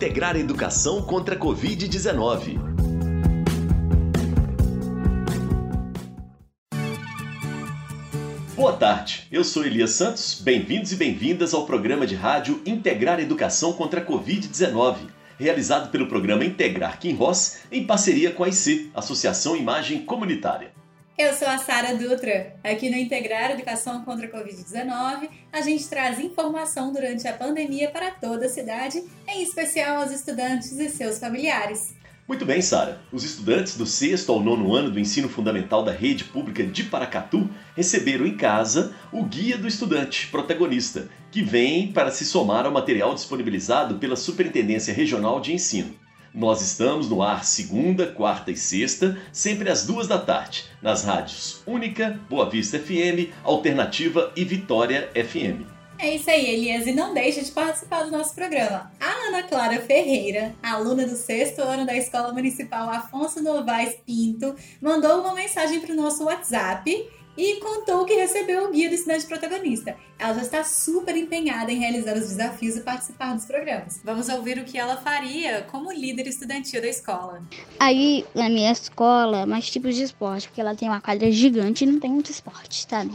integrar a educação contra a Covid-19. Boa tarde, eu sou Elias Santos. Bem-vindos e bem-vindas ao programa de rádio Integrar Educação contra a Covid-19, realizado pelo programa Integrar Kim Ross em parceria com a IC, Associação Imagem Comunitária. Eu sou a Sara Dutra. Aqui no Integrar Educação contra a Covid-19, a gente traz informação durante a pandemia para toda a cidade, em especial aos estudantes e seus familiares. Muito bem, Sara. Os estudantes do sexto ao nono ano do ensino fundamental da rede pública de Paracatu receberam em casa o Guia do Estudante Protagonista, que vem para se somar ao material disponibilizado pela Superintendência Regional de Ensino. Nós estamos no ar segunda, quarta e sexta, sempre às duas da tarde, nas rádios Única, Boa Vista FM, Alternativa e Vitória FM. É isso aí, Elias, e não deixe de participar do nosso programa. A Ana Clara Ferreira, aluna do sexto ano da Escola Municipal Afonso Novaes Pinto, mandou uma mensagem para o nosso WhatsApp e contou que recebeu o guia do estudante protagonista. Ela já está super empenhada em realizar os desafios e participar dos programas. Vamos ouvir o que ela faria como líder estudantil da escola. Aí, na minha escola, mais tipos de esporte, porque ela tem uma quadra gigante e não tem muito esporte, sabe?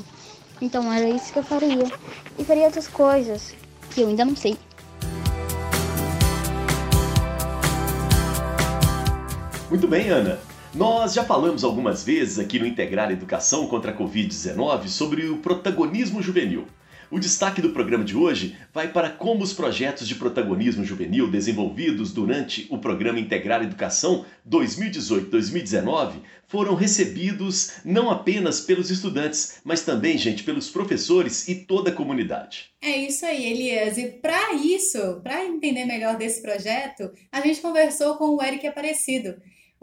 Então era isso que eu faria. E faria outras coisas que eu ainda não sei. Muito bem, Ana. Nós já falamos algumas vezes aqui no Integrar Educação contra a Covid-19 sobre o protagonismo juvenil. O destaque do programa de hoje vai para como os projetos de protagonismo juvenil desenvolvidos durante o programa Integrar Educação 2018-2019 foram recebidos não apenas pelos estudantes, mas também, gente, pelos professores e toda a comunidade. É isso aí, Elias. E para isso, para entender melhor desse projeto, a gente conversou com o Eric Aparecido.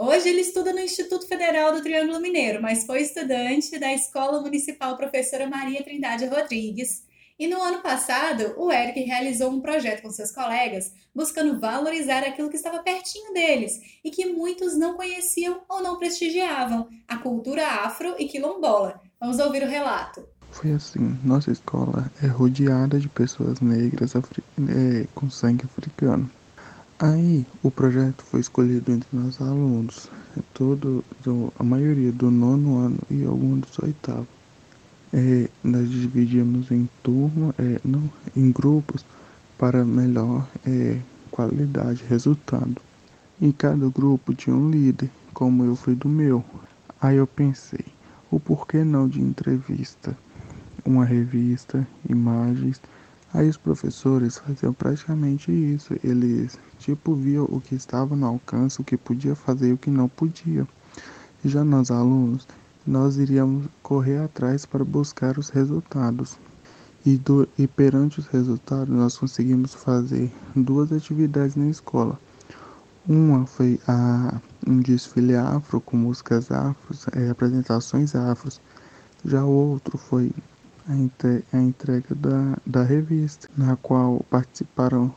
Hoje ele estuda no Instituto Federal do Triângulo Mineiro, mas foi estudante da Escola Municipal Professora Maria Trindade Rodrigues. E no ano passado, o Eric realizou um projeto com seus colegas, buscando valorizar aquilo que estava pertinho deles e que muitos não conheciam ou não prestigiavam, a cultura afro e quilombola. Vamos ouvir o relato. Foi assim, nossa escola é rodeada de pessoas negras é, com sangue africano. Aí o projeto foi escolhido entre nós alunos, todo, a maioria do nono ano e alguns do oitavo. É, nós dividimos em turma, é, não, em grupos para melhor é, qualidade, resultado. Em cada grupo tinha um líder, como eu fui do meu. Aí eu pensei, o porquê não de entrevista? Uma revista, imagens. Aí os professores faziam praticamente isso. Eles tipo viam o que estava no alcance, o que podia fazer e o que não podia. Já nós alunos, nós iríamos correr atrás para buscar os resultados. E, do, e perante os resultados, nós conseguimos fazer duas atividades na escola. Uma foi a, um desfile afro com músicas afros, é, apresentações afros. Já o outro foi a, entre, a entrega da, da revista, na qual participaram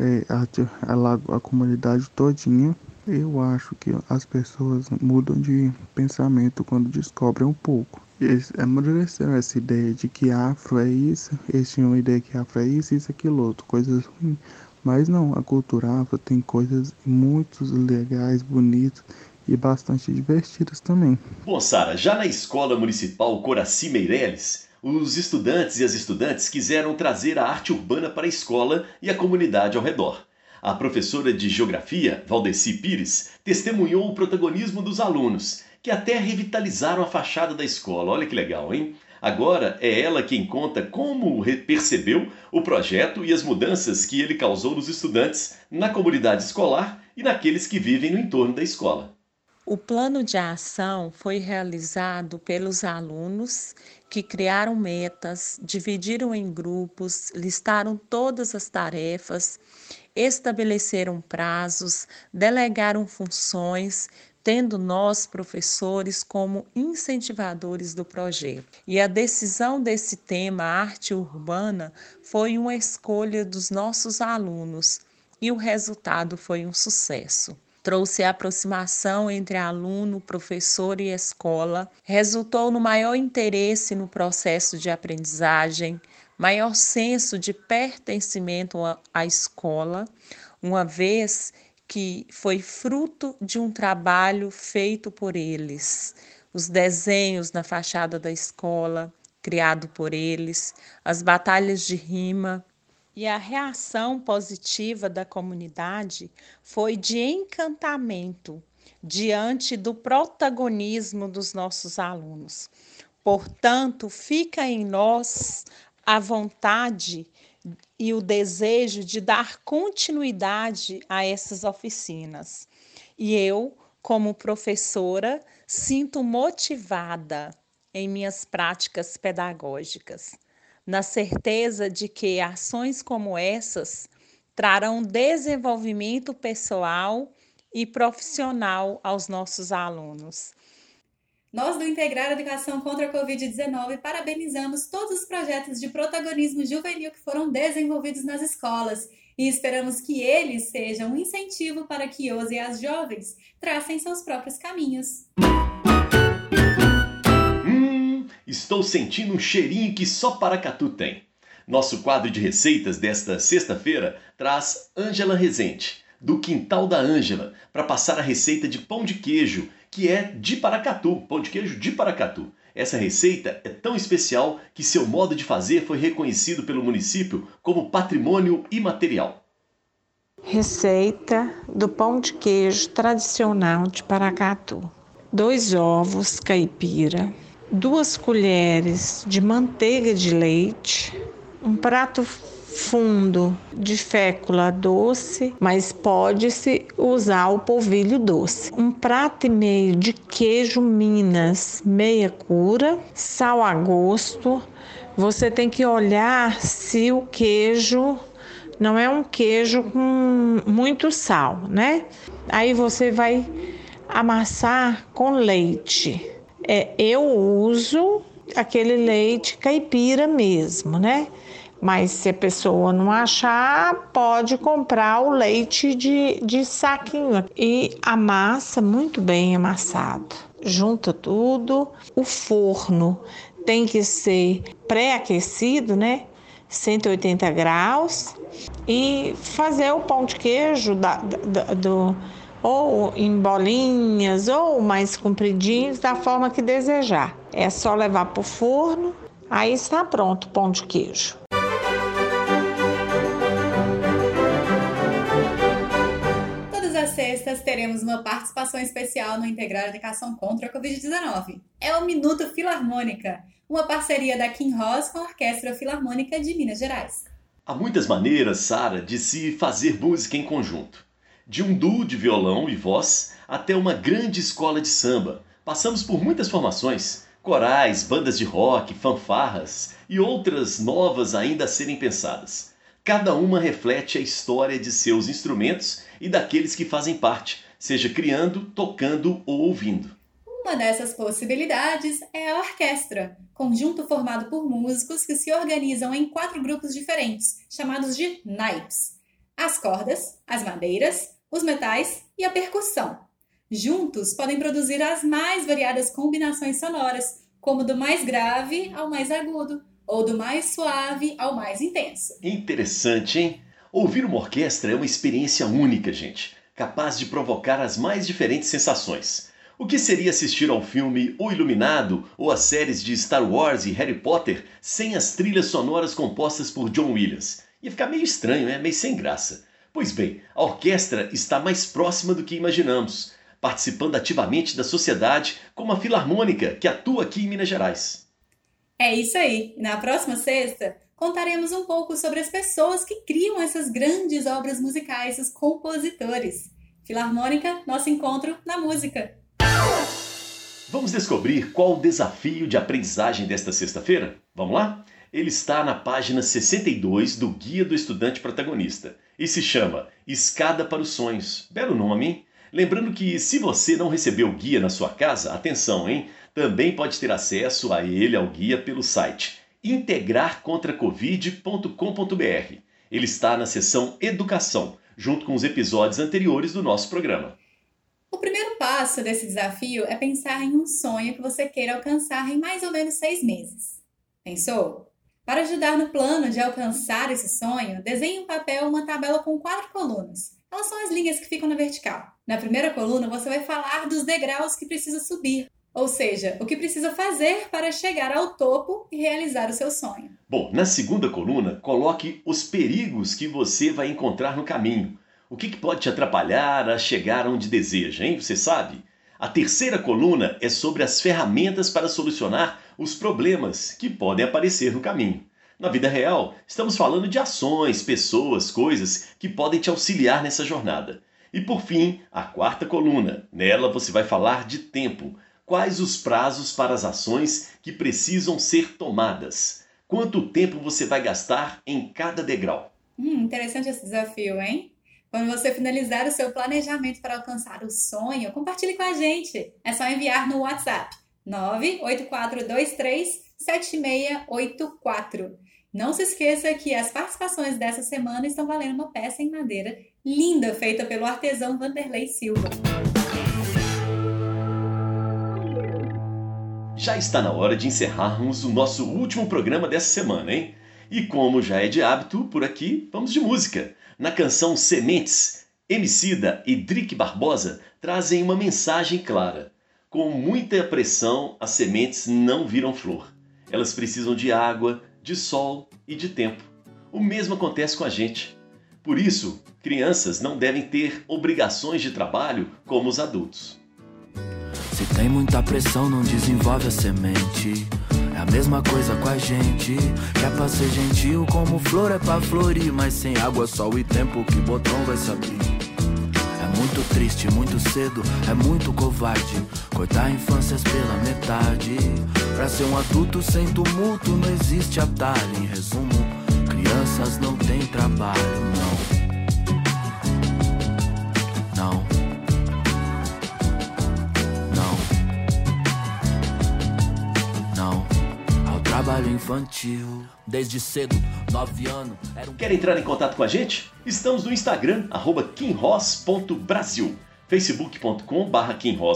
é, a, a, a comunidade todinha eu acho que as pessoas mudam de pensamento quando descobrem um pouco. Eles amadureceram essa ideia de que afro é isso, eles tinham uma ideia que afro é isso, isso, aquilo outro, coisas ruins. Mas não, a cultura afro tem coisas muito legais, bonitas e bastante divertidas também. Bom, Sara, já na escola municipal Coraci Meireles, os estudantes e as estudantes quiseram trazer a arte urbana para a escola e a comunidade ao redor. A professora de Geografia, Valdeci Pires, testemunhou o protagonismo dos alunos, que até revitalizaram a fachada da escola. Olha que legal, hein? Agora é ela quem conta como percebeu o projeto e as mudanças que ele causou nos estudantes, na comunidade escolar e naqueles que vivem no entorno da escola. O plano de ação foi realizado pelos alunos que criaram metas, dividiram em grupos, listaram todas as tarefas estabeleceram prazos, delegaram funções, tendo nós, professores, como incentivadores do projeto. E a decisão desse tema, arte urbana, foi uma escolha dos nossos alunos e o resultado foi um sucesso trouxe a aproximação entre aluno, professor e escola, resultou no maior interesse no processo de aprendizagem, maior senso de pertencimento à escola, uma vez que foi fruto de um trabalho feito por eles. Os desenhos na fachada da escola, criado por eles, as batalhas de rima. E a reação positiva da comunidade foi de encantamento diante do protagonismo dos nossos alunos. Portanto, fica em nós a vontade e o desejo de dar continuidade a essas oficinas. E eu, como professora, sinto motivada em minhas práticas pedagógicas, na certeza de que ações como essas trarão desenvolvimento pessoal e profissional aos nossos alunos. Nós do Integrar Educação contra a Covid-19 parabenizamos todos os projetos de protagonismo juvenil que foram desenvolvidos nas escolas e esperamos que eles sejam um incentivo para que os e as jovens tracem seus próprios caminhos. Estou sentindo um cheirinho que só Paracatu tem. Nosso quadro de receitas desta sexta-feira traz Ângela Rezende, do Quintal da Ângela, para passar a receita de pão de queijo que é de Paracatu, pão de queijo de Paracatu. Essa receita é tão especial que seu modo de fazer foi reconhecido pelo município como patrimônio imaterial. Receita do pão de queijo tradicional de Paracatu: dois ovos caipira, duas colheres de manteiga de leite, um prato fundo de fécula doce, mas pode-se usar o polvilho doce. Um prato e meio de queijo Minas, meia cura, sal a gosto. Você tem que olhar se o queijo não é um queijo com muito sal, né? Aí você vai amassar com leite. É, eu uso aquele leite caipira mesmo, né? Mas se a pessoa não achar, pode comprar o leite de, de saquinho e amassa muito bem amassado. Junta tudo. O forno tem que ser pré-aquecido, né? 180 graus. E fazer o pão de queijo da, da, do, ou em bolinhas ou mais compridinhos, da forma que desejar. É só levar para o forno, aí está pronto o pão de queijo. sextas teremos uma participação especial no Integrar Educação contra a Covid-19. É o Minuto Filarmônica, uma parceria da Kim Ross com a Orquestra Filarmônica de Minas Gerais. Há muitas maneiras, Sara, de se fazer música em conjunto. De um duo de violão e voz até uma grande escola de samba. Passamos por muitas formações, corais, bandas de rock, fanfarras e outras novas ainda a serem pensadas. Cada uma reflete a história de seus instrumentos e daqueles que fazem parte, seja criando, tocando ou ouvindo. Uma dessas possibilidades é a orquestra, conjunto formado por músicos que se organizam em quatro grupos diferentes, chamados de naipes: as cordas, as madeiras, os metais e a percussão. Juntos podem produzir as mais variadas combinações sonoras, como do mais grave ao mais agudo, ou do mais suave ao mais intenso. Interessante, hein? Ouvir uma orquestra é uma experiência única, gente, capaz de provocar as mais diferentes sensações. O que seria assistir ao filme O Iluminado ou às séries de Star Wars e Harry Potter sem as trilhas sonoras compostas por John Williams? Ia ficar meio estranho, né? meio sem graça. Pois bem, a orquestra está mais próxima do que imaginamos, participando ativamente da sociedade como a Filarmônica, que atua aqui em Minas Gerais. É isso aí. Na próxima sexta, contaremos um pouco sobre as pessoas que criam essas grandes obras musicais, os compositores. Filarmônica, nosso encontro na música. Vamos descobrir qual o desafio de aprendizagem desta sexta-feira? Vamos lá? Ele está na página 62 do Guia do Estudante Protagonista e se chama Escada para os Sonhos. Belo nome, hein? Lembrando que se você não recebeu o guia na sua casa, atenção, hein? Também pode ter acesso a ele, ao guia, pelo site integrarcontracovid.com.br. Ele está na seção Educação, junto com os episódios anteriores do nosso programa. O primeiro passo desse desafio é pensar em um sonho que você queira alcançar em mais ou menos seis meses. Pensou? Para ajudar no plano de alcançar esse sonho, desenhe em papel uma tabela com quatro colunas. Elas são as linhas que ficam na vertical. Na primeira coluna, você vai falar dos degraus que precisa subir, ou seja, o que precisa fazer para chegar ao topo e realizar o seu sonho. Bom, na segunda coluna, coloque os perigos que você vai encontrar no caminho. O que, que pode te atrapalhar a chegar onde deseja, hein? Você sabe? A terceira coluna é sobre as ferramentas para solucionar os problemas que podem aparecer no caminho. Na vida real, estamos falando de ações, pessoas, coisas que podem te auxiliar nessa jornada. E por fim, a quarta coluna. Nela você vai falar de tempo. Quais os prazos para as ações que precisam ser tomadas? Quanto tempo você vai gastar em cada degrau? Hum, interessante esse desafio, hein? Quando você finalizar o seu planejamento para alcançar o sonho, compartilhe com a gente. É só enviar no WhatsApp 98423 7684. Não se esqueça que as participações dessa semana estão valendo uma peça em madeira linda feita pelo artesão Vanderlei Silva. Já está na hora de encerrarmos o nosso último programa dessa semana, hein? E como já é de hábito por aqui, vamos de música. Na canção Sementes, Emicida e Drick Barbosa trazem uma mensagem clara. Com muita pressão, as sementes não viram flor. Elas precisam de água, de sol e de tempo. O mesmo acontece com a gente. Por isso, crianças não devem ter obrigações de trabalho como os adultos. Se tem muita pressão, não desenvolve a semente. É a mesma coisa com a gente. Que é pra ser gentil, como flor é pra florir. Mas sem água, sol e tempo, que botão vai? É muito triste, muito cedo, é muito covarde. Cortar infâncias pela metade. Pra ser um adulto sem tumulto, não existe atalho. Em resumo, crianças não têm trabalho, não. Trabalho infantil. Desde cedo, 9 anos. Era um... Quer entrar em contato com a gente? Estamos no Instagram, kinross.brasil, facebook.com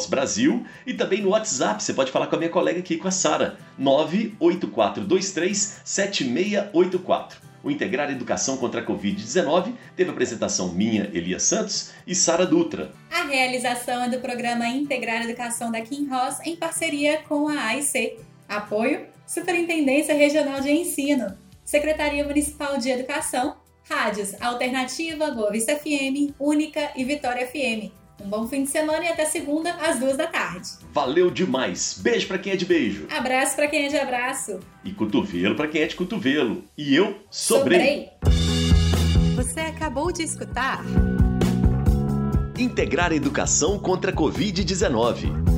Brasil e também no WhatsApp. Você pode falar com a minha colega aqui, com a Sara, 984237684. O Integrar Educação contra a Covid-19 teve apresentação minha, Elias Santos, e Sara Dutra. A realização é do programa Integrar Educação da Kim Ross em parceria com a AIC. Apoio Superintendência Regional de Ensino, Secretaria Municipal de Educação, rádios Alternativa, Boa Vista FM, Única e Vitória FM. Um bom fim de semana e até segunda, às duas da tarde. Valeu demais! Beijo para quem é de beijo. Abraço para quem é de abraço. E cotovelo para quem é de cotovelo. E eu sobrei. sobrei. Você acabou de escutar Integrar Educação contra a Covid-19